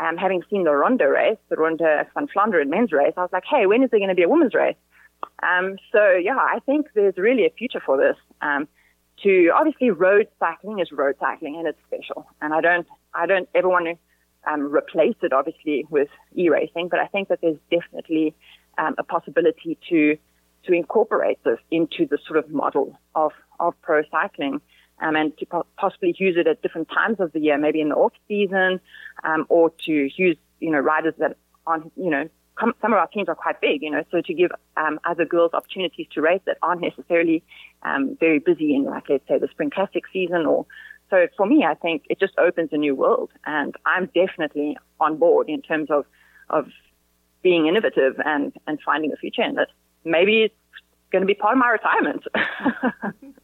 um, having seen the Ronda race, the Ronde van Vlaanderen men's race, I was like, hey, when is there going to be a women's race? Um, so yeah, I think there's really a future for this. Um, to obviously road cycling is road cycling and it's special. And I don't, I don't ever want to um, replace it obviously with e-racing, but I think that there's definitely um, a possibility to to incorporate this into the sort of model of of pro cycling. Um, and to po- possibly use it at different times of the year, maybe in the off season, um, or to use you know riders that aren't you know some of our teams are quite big, you know, so to give um, other girls opportunities to race that aren't necessarily um, very busy in, like, let's say, the spring classic season or so for me, I think it just opens a new world, and I'm definitely on board in terms of of being innovative and and finding a future in it. Maybe it's going to be part of my retirement.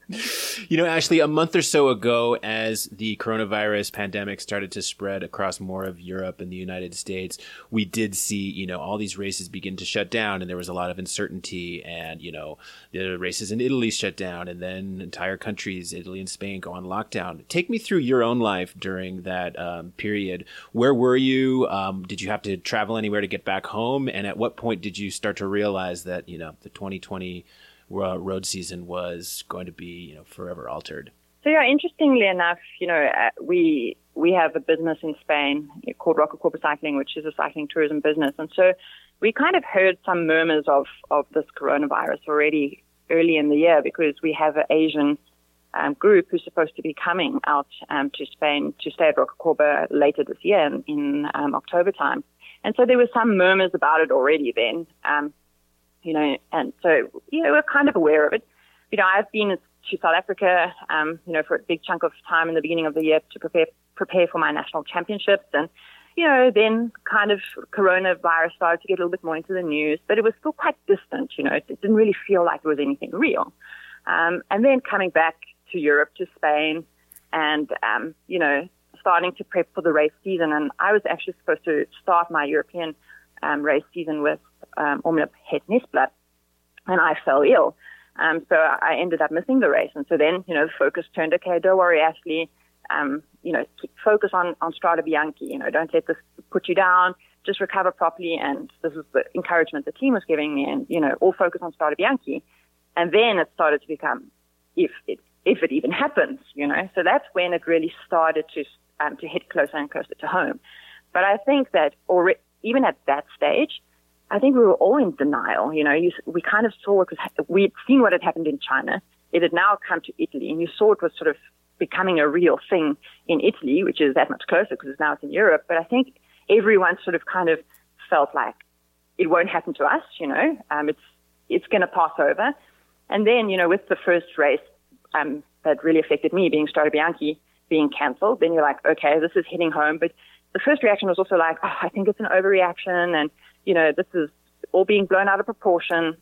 you know, Ashleigh, a month or so ago, as the coronavirus pandemic started to spread across more of Europe and the United States, we did see, you know, all these races begin to shut down and there was a lot of uncertainty and, you know, the races in Italy shut down and then entire countries, Italy and Spain, go on lockdown. Take me through your own life during that um, period. Where were you? Um, did you have to travel anywhere to get back home? And at what point did you start to realize that, you know, the 2020 uh, road season was going to be, you know, forever altered. So yeah, interestingly enough, you know, uh, we we have a business in Spain called Rocacorba Cycling, which is a cycling tourism business, and so we kind of heard some murmurs of of this coronavirus already early in the year because we have an Asian um, group who's supposed to be coming out um, to Spain to stay at Rocacorba later this year in, in um, October time. And so there were some murmurs about it already then. Um, you know, and so, you know, we're kind of aware of it. You know, I've been to South Africa, um, you know, for a big chunk of time in the beginning of the year to prepare, prepare for my national championships. And, you know, then kind of coronavirus started to get a little bit more into the news, but it was still quite distant, you know, it didn't really feel like there was anything real. Um, and then coming back to Europe, to Spain, and, um, you know, starting to prep for the race season. And I was actually supposed to start my European um, race season with um, Omloop Het Nieuwsblad, and I fell ill. Um, so I ended up missing the race. And so then, you know, the focus turned, okay, don't worry, Ashleigh, um, you know, focus on, on Strade Bianche, you know, don't let this put you down, just recover properly. And this is the encouragement the team was giving me and, you know, all focus on Strade Bianche. And then it started to become, if it, if it even happens, you know, so that's when it really started to, um, to hit closer and closer to home. But I think that already, even at that stage, I think we were all in denial. You know, you, we kind of saw it was, we had seen what had happened in China. It had now come to Italy, and you saw it was sort of becoming a real thing in Italy, which is that much closer because it's now it's in Europe. But I think everyone sort of kind of felt like it won't happen to us. You know, um, it's it's going to pass over. And then, you know, with the first race um, that really affected me, being Strade Bianche, being cancelled, then you're like, okay, this is hitting home. But the first reaction was also like, oh, I think it's an overreaction, and you know, this is all being blown out of proportion,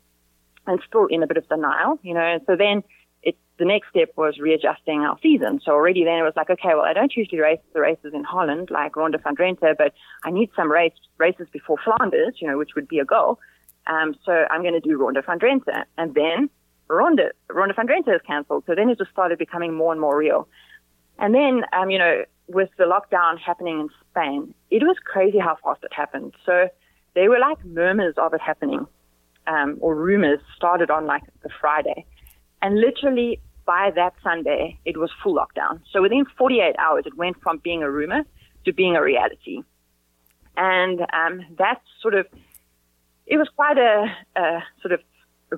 and still in a bit of denial, you know. And so then it, the next step was readjusting our season. So already then it was like, okay, well, I don't usually race the races in Holland like Ronde van Drenthe, but I need some race races before Flanders, you know, which would be a goal. Um, so I'm going to do Ronde van Drenthe, and then Ronde Ronde van Drenthe is cancelled. So then it just started becoming more and more real. And then, um, you know, with the lockdown happening in Spain, it was crazy how fast it happened. So there were like murmurs of it happening um, or rumors started on like the Friday. And literally by that Sunday, it was full lockdown. So within 48 hours, it went from being a rumor to being a reality. And um, that sort of, it was quite a, a sort of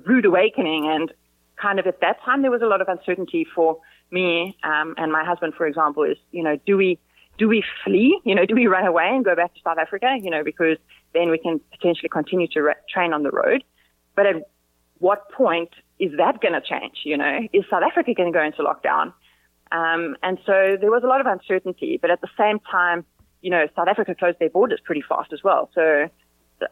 rude awakening. And kind of at that time, there was a lot of uncertainty for me um, and my husband, for example, is, you know, do we, do we flee? You know, do we run away and go back to South Africa? You know, because then we can potentially continue to re- train on the road. But at what point is that going to change? You know, is South Africa going to go into lockdown? Um, and so there was a lot of uncertainty, but at the same time, you know, South Africa closed their borders pretty fast as well. So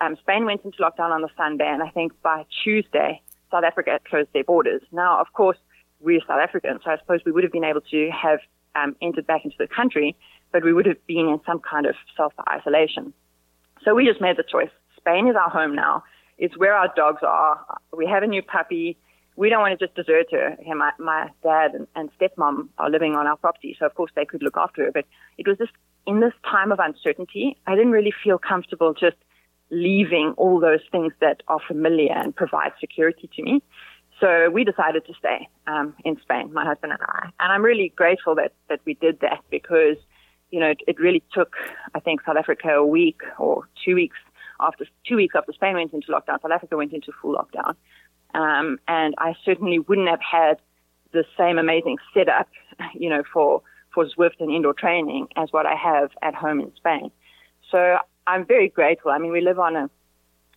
um, Spain went into lockdown on the Sunday, and I think by Tuesday, South Africa closed their borders. Now, of course, we're South Africans, so I suppose we would have been able to have um, entered back into the country, but we would have been in some kind of self-isolation. So we just made the choice. Spain is our home now. It's where our dogs are. We have a new puppy. We don't want to just desert her. my, my dad and, and stepmom are living on our property, so of course they could look after her. But it was just in this time of uncertainty, I didn't really feel comfortable just leaving all those things that are familiar and provide security to me. So we decided to stay um, in Spain, my husband and I. And I'm really grateful that, that we did that because, you know, it, it really took, I think, South Africa a week or two weeks after two weeks after Spain went into lockdown, South Africa went into full lockdown. Um, and I certainly wouldn't have had the same amazing setup, you know, for, for Zwift and indoor training as what I have at home in Spain. So I'm very grateful. I mean, we live on a,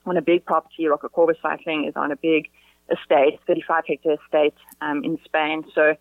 on a big property. Rocacorba Cycling is on a big estate, 35 hectare estate um, in Spain. So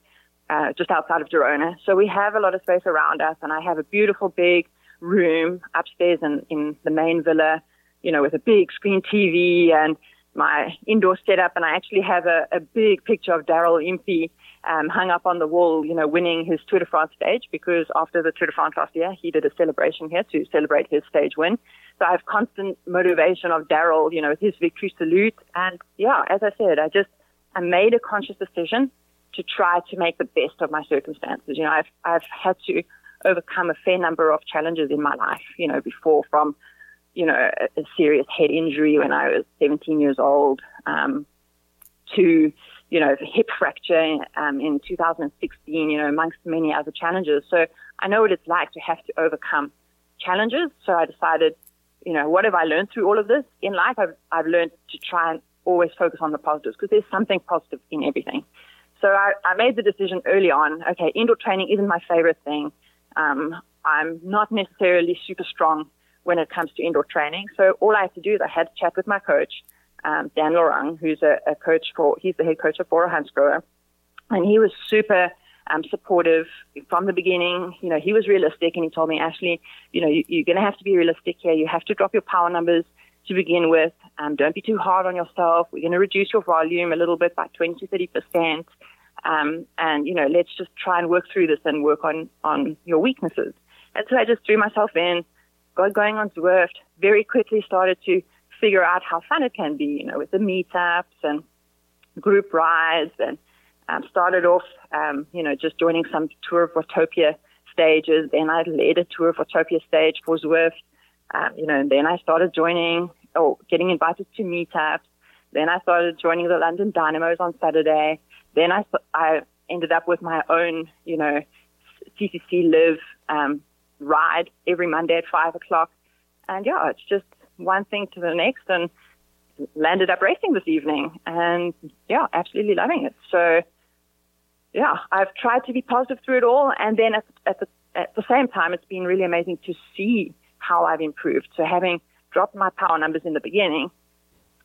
uh, just outside of Girona. So we have a lot of space around us, and I have a beautiful big room upstairs in, in the main villa, you know, with a big screen TV and my indoor setup. And I actually have a, a big picture of Daryl Impey um, hung up on the wall, you know, winning his Tour de France stage because after the Tour de France last year, he did a celebration here to celebrate his stage win. So I have constant motivation of Daryl, you know, his victory salute. And yeah, as I said, I just, I made a conscious decision to try to make the best of my circumstances. You know, I've, I've had to overcome a fair number of challenges in my life, you know, before from, you know, a, a serious head injury when I was 17 years old, um, to, you know, a hip fracture um, in 2016, you know, amongst many other challenges. So I know what it's like to have to overcome challenges. So I decided you know, what have I learned through all of this? In life, I've, I've learned to try and always focus on the positives because there's something positive in everything. So I, I made the decision early on, okay, indoor training isn't my favorite thing. Um, I'm not necessarily super strong when it comes to indoor training. So all I had to do is I had to chat with my coach, um, Dan Lorang, who's a, a coach for, he's the head coach of Bora Hansgrohe. And he was super um, supportive from the beginning. You know, he was realistic and he told me, Ashleigh, you know, you, you're going to have to be realistic here. You have to drop your power numbers to begin with. Um, don't be too hard on yourself. We're going to reduce your volume a little bit by 20 to 30 percent. Um, and you know, let's just try and work through this and work on on your weaknesses. And so I just threw myself in, got going on Zwift, very quickly started to figure out how fun it can be, you know, with the meetups and group rides and um, started off, um, you know, just joining some Tour of Watopia stages. Then I led a Tour of Watopia stage for Zwift. Um, you know, and then I started joining or getting invited to meetups. Then I started joining the London Dynamos on Saturday. Then I, I ended up with my own, you know, CCC Liv um, ride every Monday at five o'clock. And yeah, it's just one thing to the next. And landed up racing this evening and yeah, absolutely loving it. So yeah, I've tried to be positive through it all. And then at, at the, at the same time, it's been really amazing to see how I've improved. So having dropped my power numbers in the beginning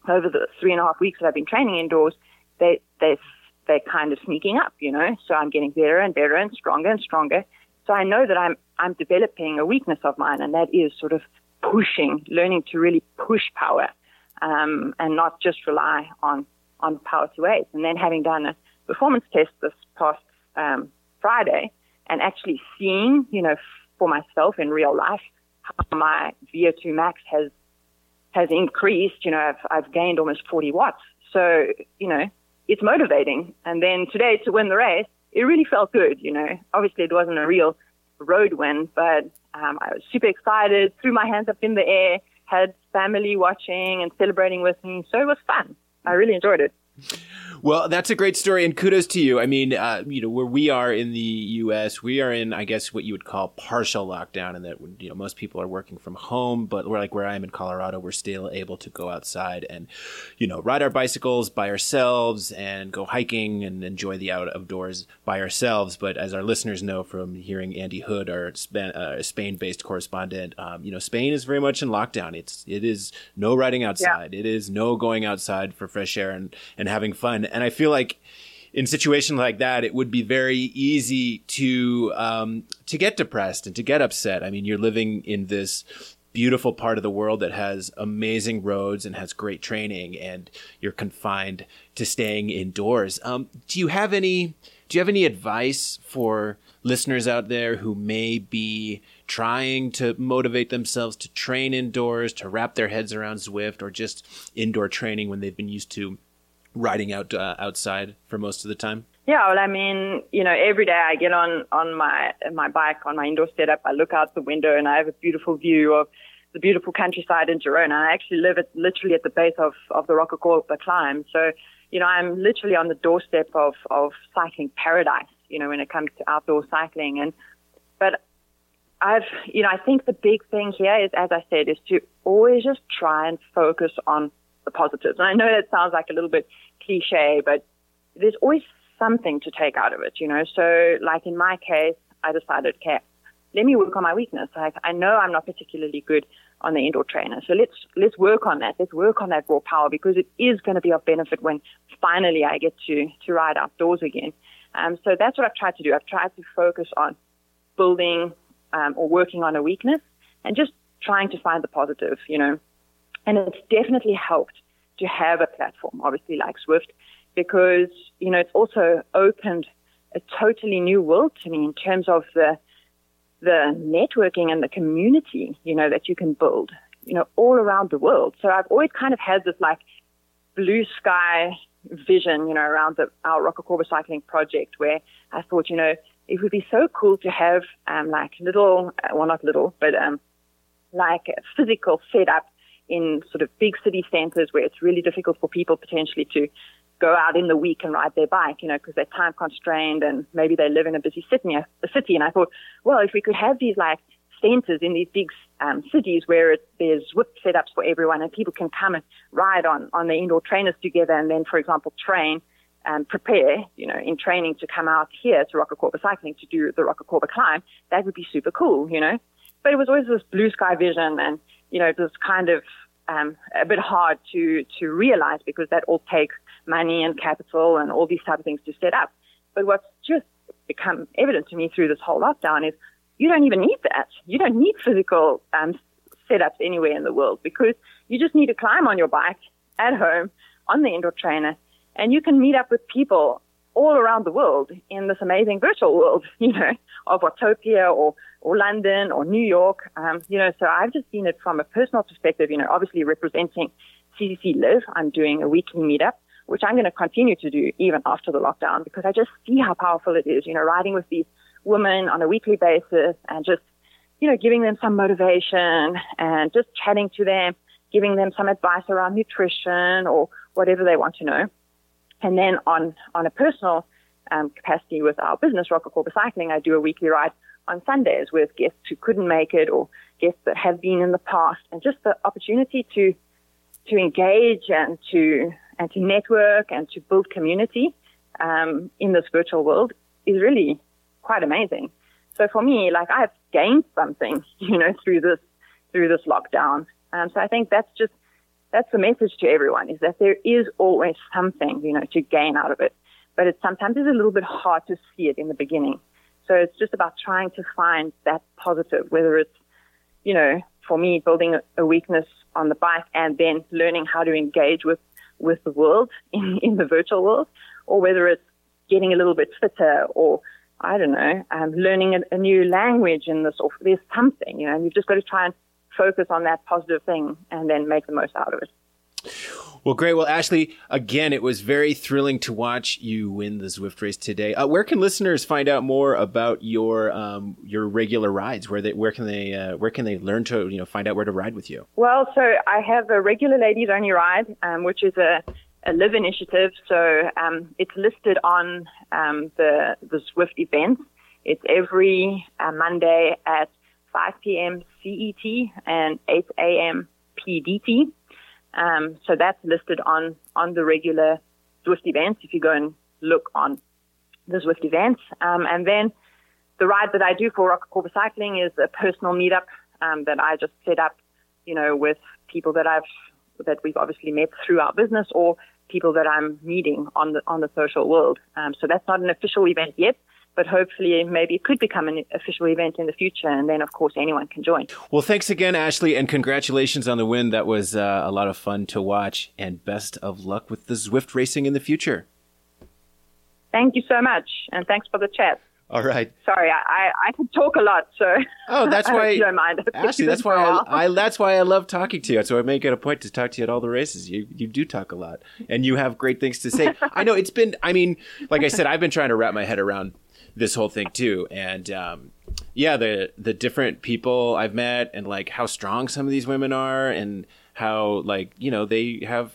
over the three and a half weeks that I've been training indoors, they, they, they're kind of sneaking up, you know, so I'm getting better and better and stronger and stronger. So I know that I'm, I'm developing a weakness of mine and that is sort of pushing, learning to really push power um, and not just rely on on power to weight. And then having done a performance test this past um, Friday and actually seeing, you know, for myself in real life how my VO2 max has has increased. You know, I've I've gained almost 40 watts. So you know, it's motivating. And then today to win the race, it really felt good. You know, obviously it wasn't a real road win, but um, I was super excited, threw my hands up in the air had family watching and celebrating with me. So it was fun. I really enjoyed it. Well, that's a great story, and kudos to you. I mean, uh, you know, where we are in the U.S., we are in, I guess, what you would call partial lockdown, and that you know most people are working from home. But we're like where I am in Colorado, we're still able to go outside and, you know, ride our bicycles by ourselves and go hiking and enjoy the out of doors by ourselves. But as our listeners know from hearing Andy Hood, our uh, Spain-based correspondent, um, you know, Spain is very much in lockdown. It's it is no riding outside. Yeah. It is no going outside for fresh air and and having fun. And I feel like in situations like that, it would be very easy to um, to get depressed and to get upset. I mean, you're living in this beautiful part of the world that has amazing roads and has great training, and you're confined to staying indoors. Um, do you have any? Do you have any advice for listeners out there who may be trying to motivate themselves to train indoors, to wrap their heads around Zwift, or just indoor training when they've been used to riding out uh, outside for most of the time? Yeah, well, I mean, you know, every day I get on on my my bike on my indoor setup. I look out the window and I have a beautiful view of the beautiful countryside in Girona. I actually live at literally at the base of of the Rocacorba climb, so you know, I'm literally on the doorstep of of cycling paradise. You know, when it comes to outdoor cycling, and but I've, you know, I think the big thing here is, as I said, is to always just try and focus on the positives. And I know that sounds like a little bit cliche, but there's always something to take out of it, you know. So, like in my case, I decided, okay, let me work on my weakness. Like I know I'm not particularly good on the indoor trainer, so let's let's work on that. Let's work on that raw power because it is going to be of benefit when finally I get to to ride outdoors again. Um, so that's what I've tried to do. I've tried to focus on building um, or working on a weakness and just trying to find the positive, you know. And it's definitely helped to have a platform, obviously like Zwift, because, you know, it's also opened a totally new world to me in terms of the, the networking and the community, you know, that you can build, you know, all around the world. So I've always kind of had this like blue sky vision, you know, around the, our Rocacorba Cycling project where I thought, you know, it would be so cool to have, um, like little, well, not little, but, um, like a physical setup in sort of big city centers where it's really difficult for people potentially to go out in the week and ride their bike, you know, because they're time constrained and maybe they live in a busy city, a city. And I thought, well, if we could have these like centers in these big um, cities where it, there's Zwift setups for everyone and people can come and ride on, on the indoor trainers together and then, for example, train and prepare, you know, in training to come out here to Rocacorba cycling to do the Rocacorba climb, that would be super cool, you know. But it was always this blue sky vision and you know, it was kind of um, a bit hard to to realize because that all takes money and capital and all these type of things to set up. But what's just become evident to me through this whole lockdown is you don't even need that. You don't need physical um, setups anywhere in the world because you just need to climb on your bike at home on the indoor trainer, and you can meet up with people all around the world in this amazing virtual world, you know, of Watopia or, or London or New York. Um, you know, so I've just seen it from a personal perspective, you know, obviously representing CCC Liv. I'm doing a weekly meetup, which I'm going to continue to do even after the lockdown because I just see how powerful it is, you know, riding with these women on a weekly basis and just, you know, giving them some motivation and just chatting to them, giving them some advice around nutrition or whatever they want to know. And then on, on a personal um, capacity with our business, Rocacorba Cycling, I do a weekly ride on Sundays with guests who couldn't make it or guests that have been in the past and just the opportunity to, to engage and to, and to network and to build community, um, in this virtual world is really quite amazing. So for me, like I've gained something, you know, through this, through this lockdown. Um, so I think that's just that's the message to everyone is that there is always something, you know, to gain out of it. But it sometimes is a little bit hard to see it in the beginning. So it's just about trying to find that positive, whether it's, you know, for me, building a weakness on the bike and then learning how to engage with, with the world in, in the virtual world, or whether it's getting a little bit fitter or, I don't know, um, learning a, a new language in this, or there's something, you know, you've just got to try and focus on that positive thing and then make the most out of it. Well, great. Well, Ashleigh, again, it was very thrilling to watch you win the Zwift race today. Uh, where can listeners find out more about your um, your regular rides? Where they where can they uh, where can they learn to you know find out where to ride with you? Well, so I have a regular ladies only ride, um, which is a a Liv initiative. So um, it's listed on um, the the Zwift events. It's every uh, Monday at 5 p.m. CET and 8 a.m. PDT. Um, so that's listed on on the regular Zwift events. If you go and look on the Zwift events, um, and then the ride that I do for Rocacorba Cycling is a personal meetup um, that I just set up, you know, with people that I've that we've obviously met through our business or people that I'm meeting on the on the social world. Um, so that's not an official event yet, but hopefully maybe it could become an official event in the future, and then of course anyone can join. Well, thanks again, Ashleigh, and congratulations on the win. That was uh, a lot of fun to watch, and best of luck with the Zwift racing in the future. Thank you so much, and thanks for the chat. All right. Sorry, I, I, I could talk a lot, so oh, that's why you don't mind. Actually, that's why I, I, that's why I love talking to you. So I make it a point to talk to you at all the races. You you do talk a lot, and you have great things to say. I know it's been. I mean, like I said, I've been trying to wrap my head around this whole thing too, and um, yeah, the the different people I've met, and like how strong some of these women are, and how like you know they have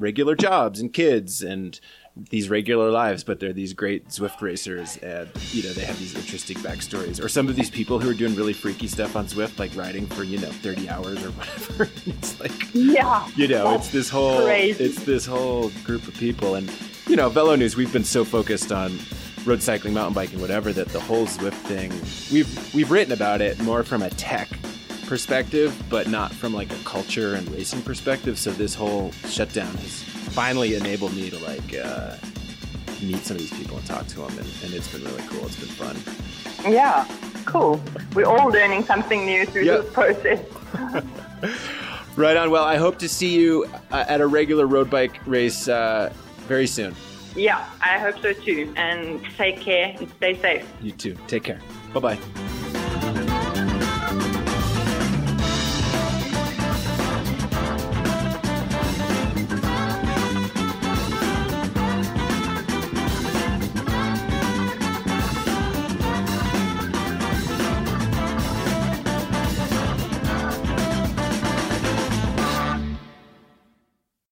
regular jobs and kids and these regular lives, but they're these great Zwift racers, and you know they have these interesting backstories. Or some of these people who are doing really freaky stuff on Zwift, like riding for you know thirty hours or whatever. it's like yeah, you know, it's this whole crazy. it's this whole group of people, and you know, Velo News. We've been so focused on road cycling, mountain biking, whatever that the whole Zwift thing we've we've written about it more from a tech perspective, but not from like a culture and racing perspective. So this whole shutdown has finally enabled me to like uh, meet some of these people and talk to them, and, and, it's been really cool. It's been fun. Yeah, cool. We're all learning something new through yep. this process. right on. Well, I hope to see you uh, at a regular road bike race uh, very soon. Yeah, I hope so too. And take care and stay safe. You too. Take care. Bye bye.